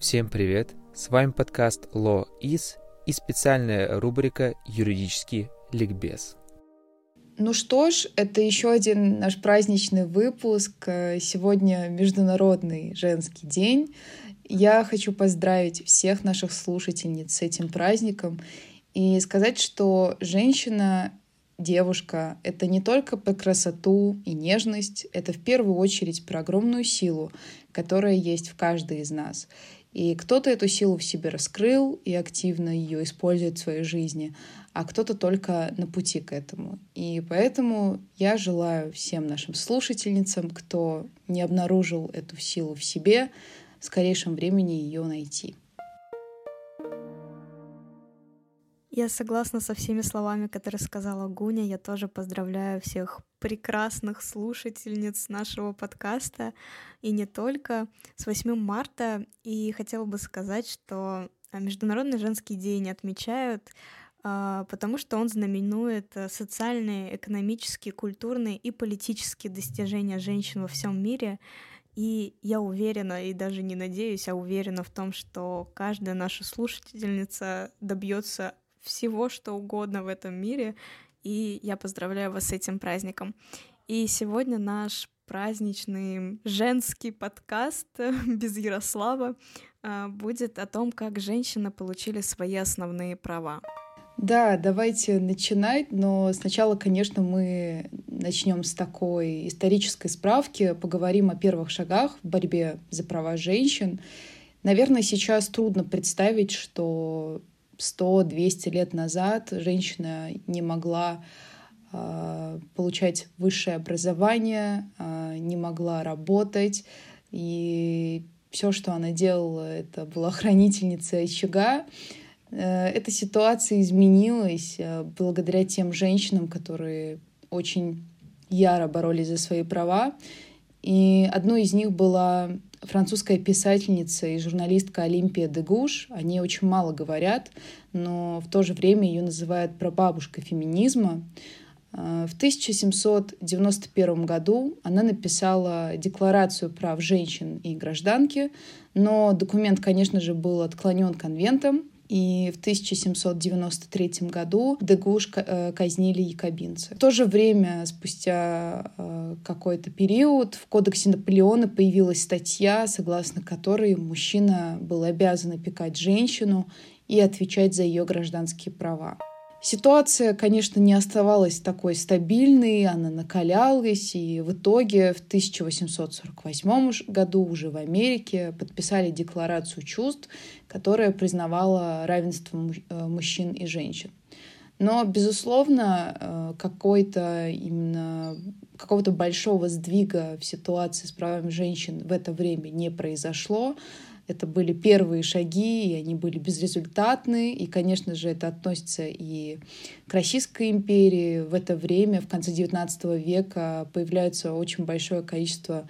Всем привет! С вами подкаст Law Is и специальная рубрика «Юридический ликбез». Ну что ж, это еще один наш праздничный выпуск. Сегодня Международный женский день. Я хочу поздравить всех наших слушательниц с этим праздником и сказать, что женщина девушка — это не только про красоту и нежность, это в первую очередь про огромную силу, которая есть в каждой из нас. И кто-то эту силу в себе раскрыл и активно ее использует в своей жизни, а кто-то только на пути к этому. И поэтому я желаю всем нашим слушательницам, кто не обнаружил эту силу в себе, в скорейшем времени ее найти. Я согласна со всеми словами, которые сказала Гуня. Я тоже поздравляю всех прекрасных слушательниц нашего подкаста. И не только. С 8 марта. И хотела бы сказать, что Международный женский день отмечают а, потому что он знаменует э, социальные, экономические, культурные и политические достижения женщин во всем мире. И я уверена, и даже не надеюсь, а уверена в том, что каждая наша слушательница добьется всего, что угодно в этом мире. И я поздравляю вас с этим праздником. И сегодня наш праздничный женский подкаст без Ярослава а, будет о том, как женщины получили свои основные права. Да, давайте начинать, но сначала, конечно, мы начнем с такой исторической справки, поговорим о первых шагах в борьбе за права женщин. Наверное, сейчас трудно представить, что 100-200 лет назад женщина не могла э, получать высшее образование, э, не могла работать, и все, что она делала, это была хранительница очага. Э, эта ситуация изменилась э, благодаря тем женщинам, которые очень яро боролись за свои права. И одной из них была французская писательница и журналистка Олимпия Дегуш. Они очень мало говорят, но в то же время ее называют прабабушкой феминизма. Э, в 1791 году она написала Декларацию прав женщин и гражданки, но документ, конечно же, был отклонен конвентом, и в 1793 году Дегуш э, казнили якобинцы. В то же время, спустя э, какой-то период, в кодексе Наполеона появилась статья, согласно которой мужчина был обязан опекать женщину и отвечать за ее гражданские права. Ситуация, конечно, не оставалась такой стабильной, она накалялась, и в итоге в 1848 году уже в Америке подписали Декларацию чувств, которая признавала равенство э, мужчин и женщин. Но, безусловно, э, какой-то именно какого-то большого сдвига в ситуации с правами женщин в это время не произошло. Это были первые шаги, и они были безрезультатны. И, конечно же, это относится и к Российской империи. В это время, в конце XIX века, появляется очень большое количество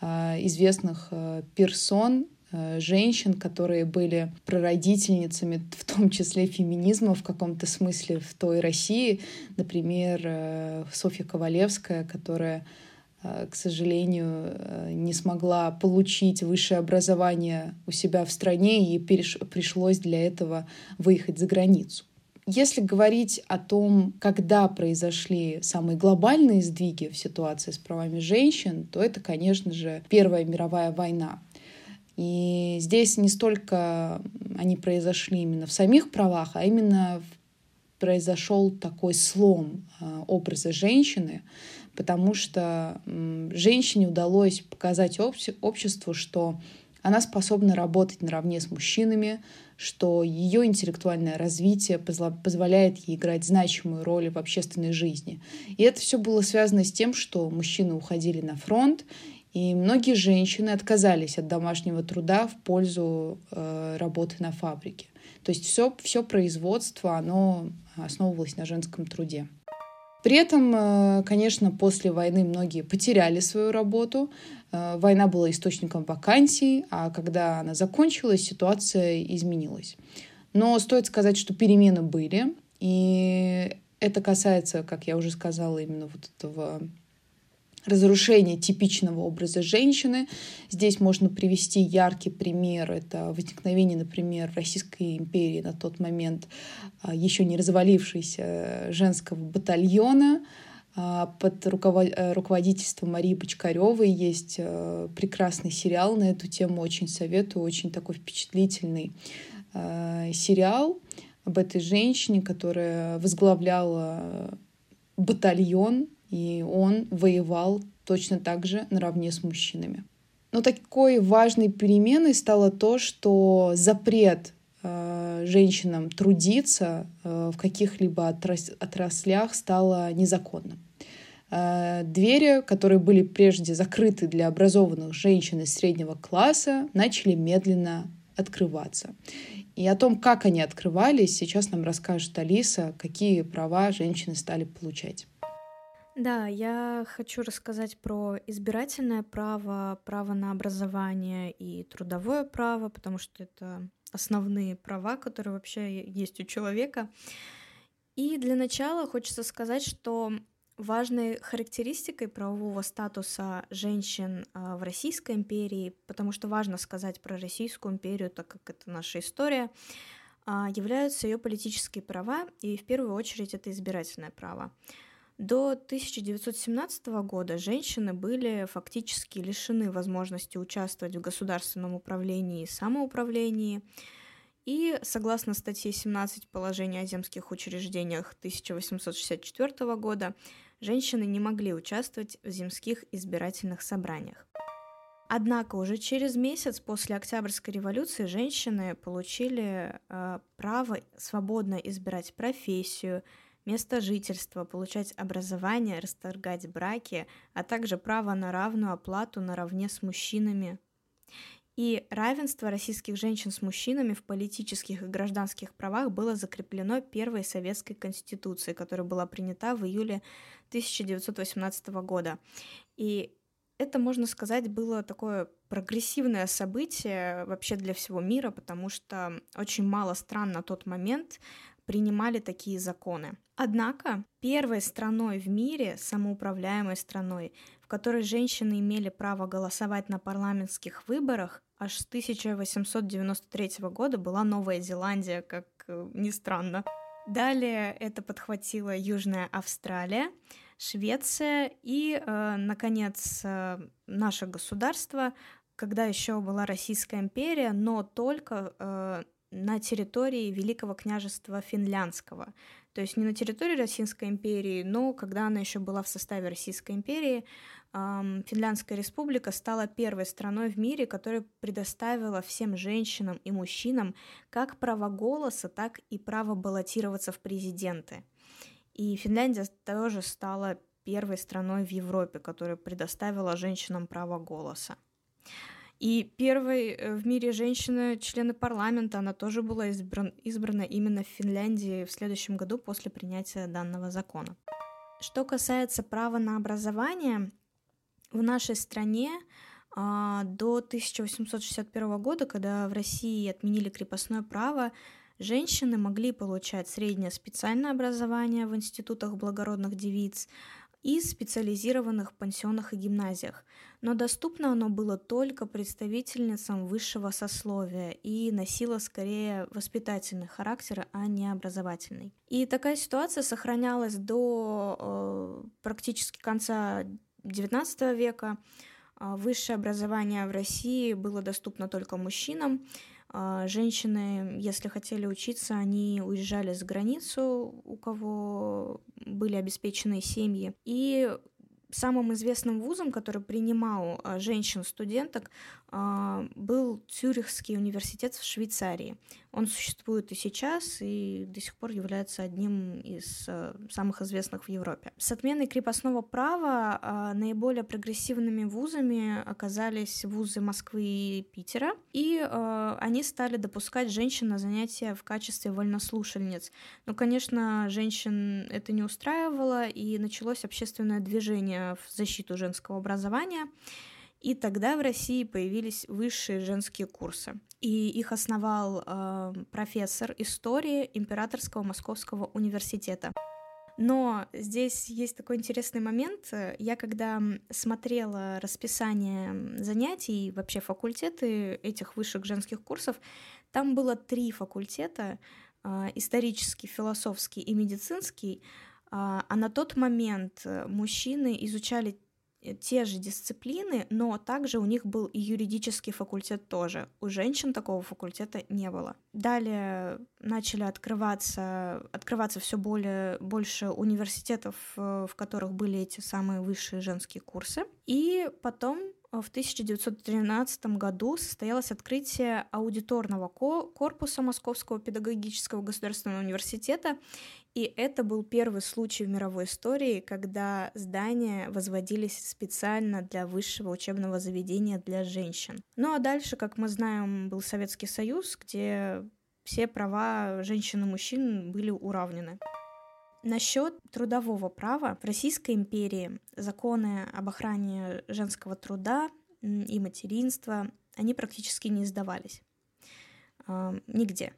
а, известных а, персон, а, женщин, которые были прародительницами, в том числе феминизма в каком-то смысле в той России. Например, Софья Ковалевская, которая к сожалению, э, не смогла получить высшее образование у себя в стране, и пришлось для этого выехать за границу. Если говорить о том, когда произошли самые глобальные сдвиги в ситуации с правами женщин, то это, конечно же, Первая мировая война. И здесь не столько они произошли именно в самих правах, а именно произошел такой слом э, образа женщины, потому что женщине удалось показать обществу, что она способна работать наравне с мужчинами, что ее интеллектуальное развитие позволяет ей играть значимую роль в общественной жизни. И это все было связано с тем, что мужчины уходили на фронт, и многие женщины отказались от домашнего труда в пользу э, работы на фабрике. То есть все, все производство, оно основывалось на женском труде. При этом, э, конечно, после войны многие потеряли свою работу. Э, война была источником вакансий, а когда она закончилась, ситуация изменилась. Но стоит сказать, что перемены были, и это касается, как я уже сказала, именно вот этого разрушение типичного образа женщины. Здесь можно привести яркий пример. Это возникновение, например, Российской империи на тот момент а, еще не развалившейся женского батальона, а, под э, руководительством Марии Бочкаревой есть э, прекрасный сериал на эту тему, очень советую, очень такой впечатлительный э, сериал об этой женщине, которая возглавляла батальон и он воевал точно так же наравне с мужчинами. Но такой важной переменой стало то, что запрет э, женщинам трудиться э, в каких-либо отрас отраслях стало незаконным. Э, двери, которые были прежде закрыты для образованных женщин из среднего класса, начали медленно открываться. И о том, как они открывались, сейчас нам расскажет Алиса, какие права женщины стали получать. Да, я хочу рассказать про избирательное право, право на образование и трудовое право, потому что это основные права, которые вообще есть у человека. И для начала хочется сказать, что важной характеристикой правового статуса женщин а, в Российской империи, потому что важно сказать про Российскую империю, так как это наша история, а, являются ее политические права, и в первую очередь это избирательное право. До 1917 года женщины были фактически лишены возможности участвовать в государственном управлении и самоуправлении. И согласно статье 17 положения о земских учреждениях 1864 года, женщины не могли участвовать в земских избирательных собраниях. Однако уже через месяц после Октябрьской революции женщины получили э, право свободно избирать профессию, место жительства, получать образование, расторгать браки, а также право на равную оплату наравне с мужчинами. И равенство российских женщин с мужчинами в политических и гражданских правах было закреплено первой советской конституцией, которая была принята в июле 1918 года. И это, можно сказать, было такое прогрессивное событие вообще для всего мира, потому что очень мало стран на тот момент принимали такие законы. Однако первой страной в мире, самоуправляемой страной, в которой женщины имели право голосовать на парламентских выборах, аж с 1893 года была Новая Зеландия, как э, ни странно. Далее это подхватила Южная Австралия, Швеция и, э, наконец, э, наше государство, когда еще была Российская империя, но только э, на территории Великого княжества Финляндского. То есть не на территории Российской империи, но когда она еще была в составе Российской империи, Финляндская республика стала первой страной в мире, которая предоставила всем женщинам и мужчинам как право голоса, так и право баллотироваться в президенты. И Финляндия тоже стала первой страной в Европе, которая предоставила женщинам право голоса. И первой э, в мире женщина, члены парламента, она тоже была избран, избрана именно в Финляндии в следующем году после принятия данного закона. Что касается права на образование, в нашей стране а, до 1861 года, когда в России отменили крепостное право, женщины могли получать среднее специальное образование в институтах благородных девиц, и специализированных пансионах и гимназиях, но доступно оно было только представительницам высшего сословия и носило скорее воспитательный характер, а не образовательный. И такая ситуация сохранялась до э, практически конца XIX века. А высшее образование в России было доступно только мужчинам, женщины, если хотели учиться, они уезжали за границу, у кого были обеспеченные семьи. И самым известным вузом, который принимал а, женщин-студенток, а, был Цюрихский университет в Швейцарии. Он существует и сейчас, и до сих пор является одним из а, самых известных в Европе. С отменой крепостного права наиболее прогрессивными вузами оказались вузы Москвы и Питера, и они стали допускать женщин на занятия в качестве вольнослушальниц. Но, конечно, женщин это не устраивало, и началось общественное движение в защиту женского образования. И тогда в России появились высшие женские курсы. И их основал э, профессор истории Императорского Московского университета. Но здесь есть такой интересный момент. Я когда смотрела расписание занятий, вообще факультеты этих высших женских курсов, там было три факультета а, исторический, философский и медицинский, а, а на тот момент мужчины изучали Э, те же дисциплины, но также у них был и юридический факультет тоже. У женщин такого факультета не было. Далее начали открываться, открываться все более, больше университетов, э, в которых были эти самые высшие женские курсы. И потом в 1913 году состоялось открытие аудиторного корпуса Московского педагогического государственного университета, и это был первый случай в мировой истории, когда здания возводились специально для высшего учебного заведения для женщин. Ну а дальше, как мы знаем, был Советский Союз, где все права женщин и мужчин были уравнены. Насчет трудового права в Российской империи законы об охране женского труда и материнства, они практически не издавались. Нигде.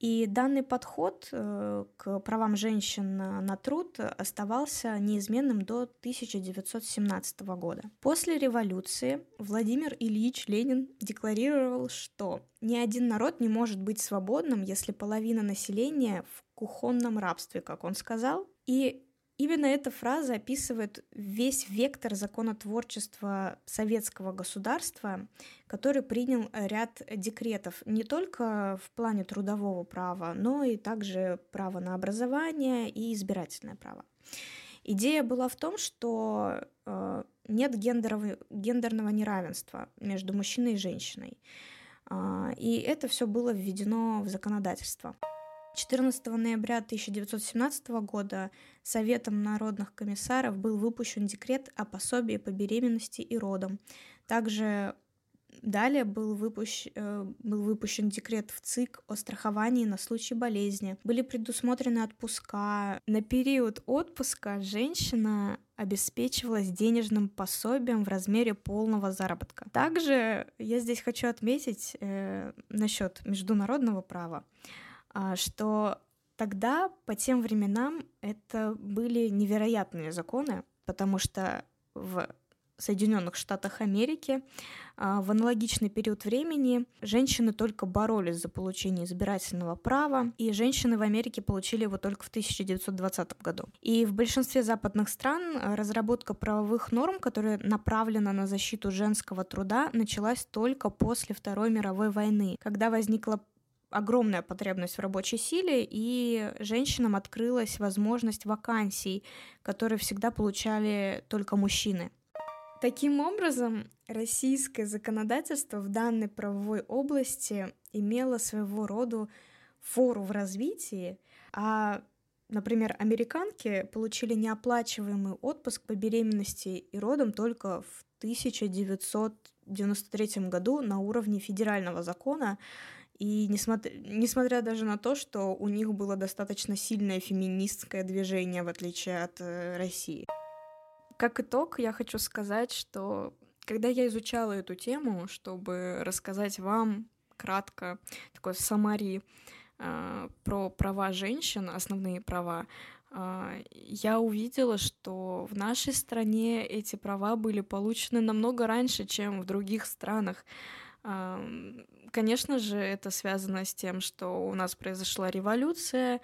И данный подход э, к правам женщин на труд оставался неизменным до 1917 года. После революции Владимир Ильич Ленин декларировал, что ни один народ не может быть свободным, если половина населения в кухонном рабстве, как он сказал. И Именно эта фраза описывает весь вектор законотворчества советского государства, который принял ряд декретов не только в плане трудового права, но и также право на образование и избирательное право. Идея была в том, что э, нет гендерного, гендерного неравенства между мужчиной и женщиной. Э, и это все было введено в законодательство. 14 ноября 1917 года Советом народных комиссаров был выпущен декрет о пособии по беременности и родам. Также Далее был, выпущ... Э, был выпущен декрет в ЦИК о страховании на случай болезни. Были предусмотрены отпуска. На период отпуска женщина обеспечивалась денежным пособием в размере полного заработка. Также я здесь хочу отметить э, насчет международного права. А, что тогда, по тем временам, это были невероятные законы, потому что в Соединенных Штатах Америки а, в аналогичный период времени женщины только боролись за получение избирательного права, и женщины в Америке получили его только в 1920 году. И в большинстве западных стран разработка правовых норм, которая направлена на защиту женского труда, началась только после Второй мировой войны, когда возникла огромная потребность в рабочей силе, и женщинам открылась возможность вакансий, которые всегда получали только мужчины. Таким образом, российское законодательство в данной правовой области имело своего рода фору в развитии, а, например, американки получили неоплачиваемый отпуск по беременности и родам только в 1993 году на уровне федерального закона, и несмотря, несмотря даже на то, что у них было достаточно сильное феминистское движение, в отличие от э, России. Как итог, я хочу сказать, что когда я изучала эту тему, чтобы рассказать вам кратко такой самари э, про права женщин, основные права, э, я увидела, что в нашей стране эти права были получены намного раньше, чем в других странах. Конечно же, это связано с тем, что у нас произошла революция,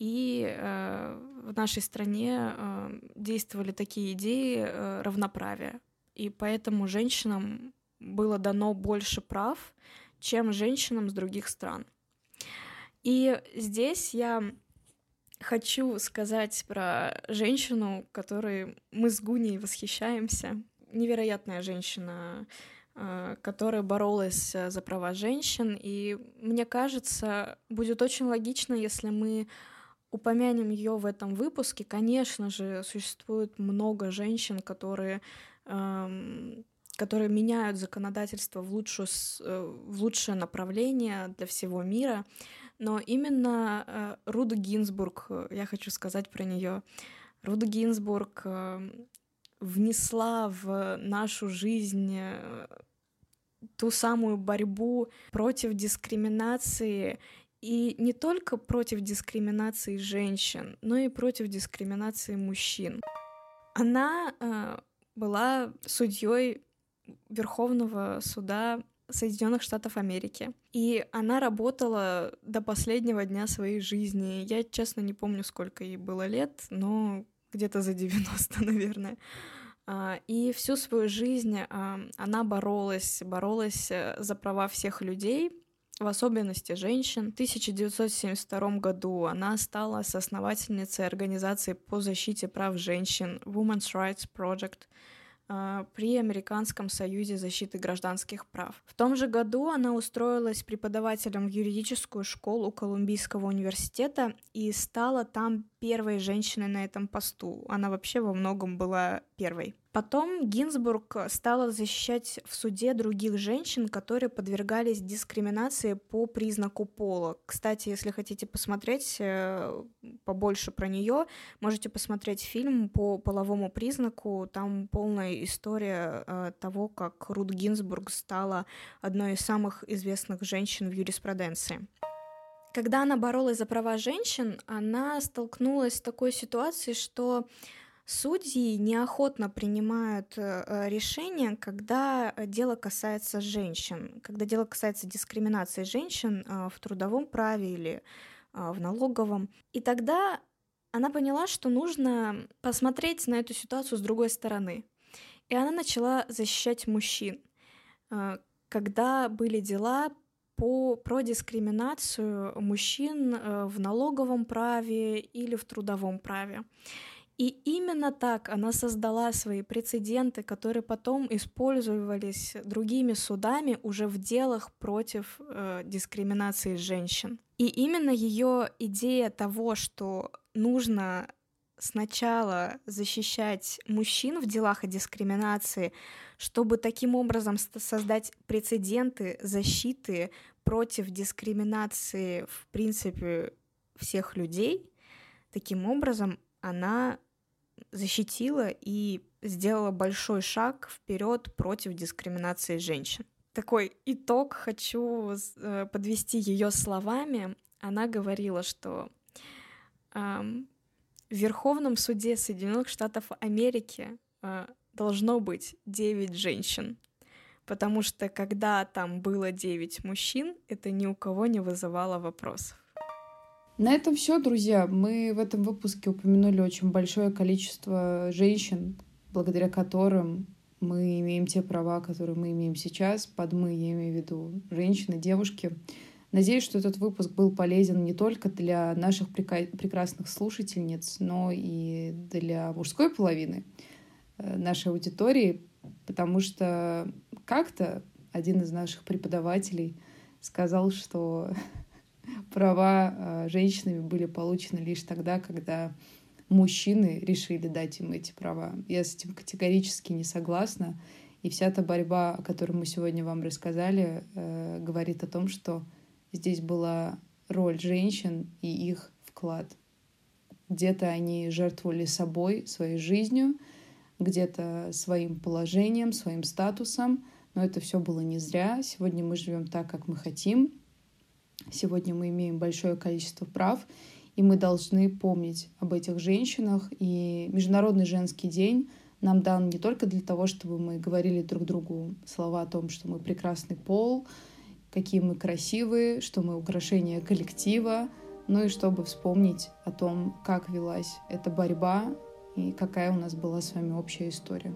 и э, в нашей стране э, действовали такие идеи э, равноправия. И поэтому женщинам было дано больше прав, чем женщинам с других стран. И здесь я хочу сказать про женщину, которой мы с Гуней восхищаемся. Невероятная женщина, которая боролась э, за права женщин. И мне кажется, будет очень логично, если мы упомянем ее в этом выпуске. Конечно же, существует много женщин, которые, эм, которые меняют законодательство в, лучшую, э, в лучшее направление для всего мира. Но именно Руда Гинзбург, я хочу сказать про нее. Руда Гинзбург внесла в нашу жизнь э, ту самую борьбу против дискриминации И не только против дискриминации женщин, но и против дискриминации мужчин. Она э, была судьей Верховного суда Соединенных Штатов Америки. И она работала до последнего дня своей жизни. Я, честно, не помню, сколько ей было лет, но где-то за 90, наверное. А, и всю свою жизнь а, она боролась, боролась э, за права всех людей, в особенности женщин. В 1972 году она стала соосновательницей организации по защите прав женщин Women's Rights Project — при Американском союзе защиты гражданских прав. В том же году она устроилась преподавателем в юридическую школу Колумбийского университета и стала там первой женщиной на этом посту. Она вообще во многом была первой. Потом Гинзбург стала защищать в суде других женщин, которые подвергались дискриминации по признаку пола. Кстати, если хотите посмотреть э, побольше про нее, можете посмотреть фильм по половому признаку. Там полная история э, того, как Рут Гинзбург стала одной из самых известных женщин в юриспруденции. Когда она боролась за права женщин, она столкнулась с такой ситуацией, что Судьи неохотно принимают э, э, решения, когда дело касается женщин, когда дело касается дискриминации женщин э, в трудовом праве или в налоговом. И тогда она поняла, что нужно посмотреть на эту ситуацию с другой стороны. И она начала защищать мужчин, когда были дела по, про дискриминацию мужчин в налоговом праве или в трудовом праве. И именно так она создала свои прецеденты, которые потом использовались другими судами уже в делах против э, дискриминации женщин. И именно ее идея того, что нужно сначала защищать мужчин в делах о дискриминации, чтобы таким образом создать прецеденты защиты против дискриминации в принципе всех людей, таким образом она защитила и сделала большой шаг вперед против дискриминации женщин. Такой итог хочу э, подвести ее словами. Она говорила, что э, в Верховном суде Соединенных Штатов Америки э, должно быть 9 женщин, потому что когда там было 9 мужчин, это ни у кого не вызывало вопросов. На этом все, друзья. Мы в этом выпуске упомянули очень большое количество женщин, благодаря которым мы имеем те права, которые мы имеем сейчас. Под мы я имею в виду женщины, девушки. Надеюсь, что этот выпуск был полезен не только для наших прекрасных слушательниц, но и для мужской половины э, нашей аудитории, потому что как-то один из наших преподавателей сказал, что права э, женщинами были получены лишь тогда, когда мужчины решили дать им эти права. Я с этим категорически не согласна. И вся эта борьба, о которой мы сегодня вам рассказали, э, говорит о том, что здесь была роль женщин и их вклад. Где-то они жертвовали собой, своей жизнью, где-то своим положением, своим статусом, но это все было не зря. Сегодня мы живем так, как мы хотим, Сегодня мы имеем большое количество прав, и мы должны помнить об этих женщинах. И Международный женский день нам дан не только для того, чтобы мы говорили друг другу слова о том, что мы прекрасный пол, какие мы красивые, что мы украшение коллектива, но и чтобы вспомнить о том, как велась эта борьба и какая у нас была с вами общая история.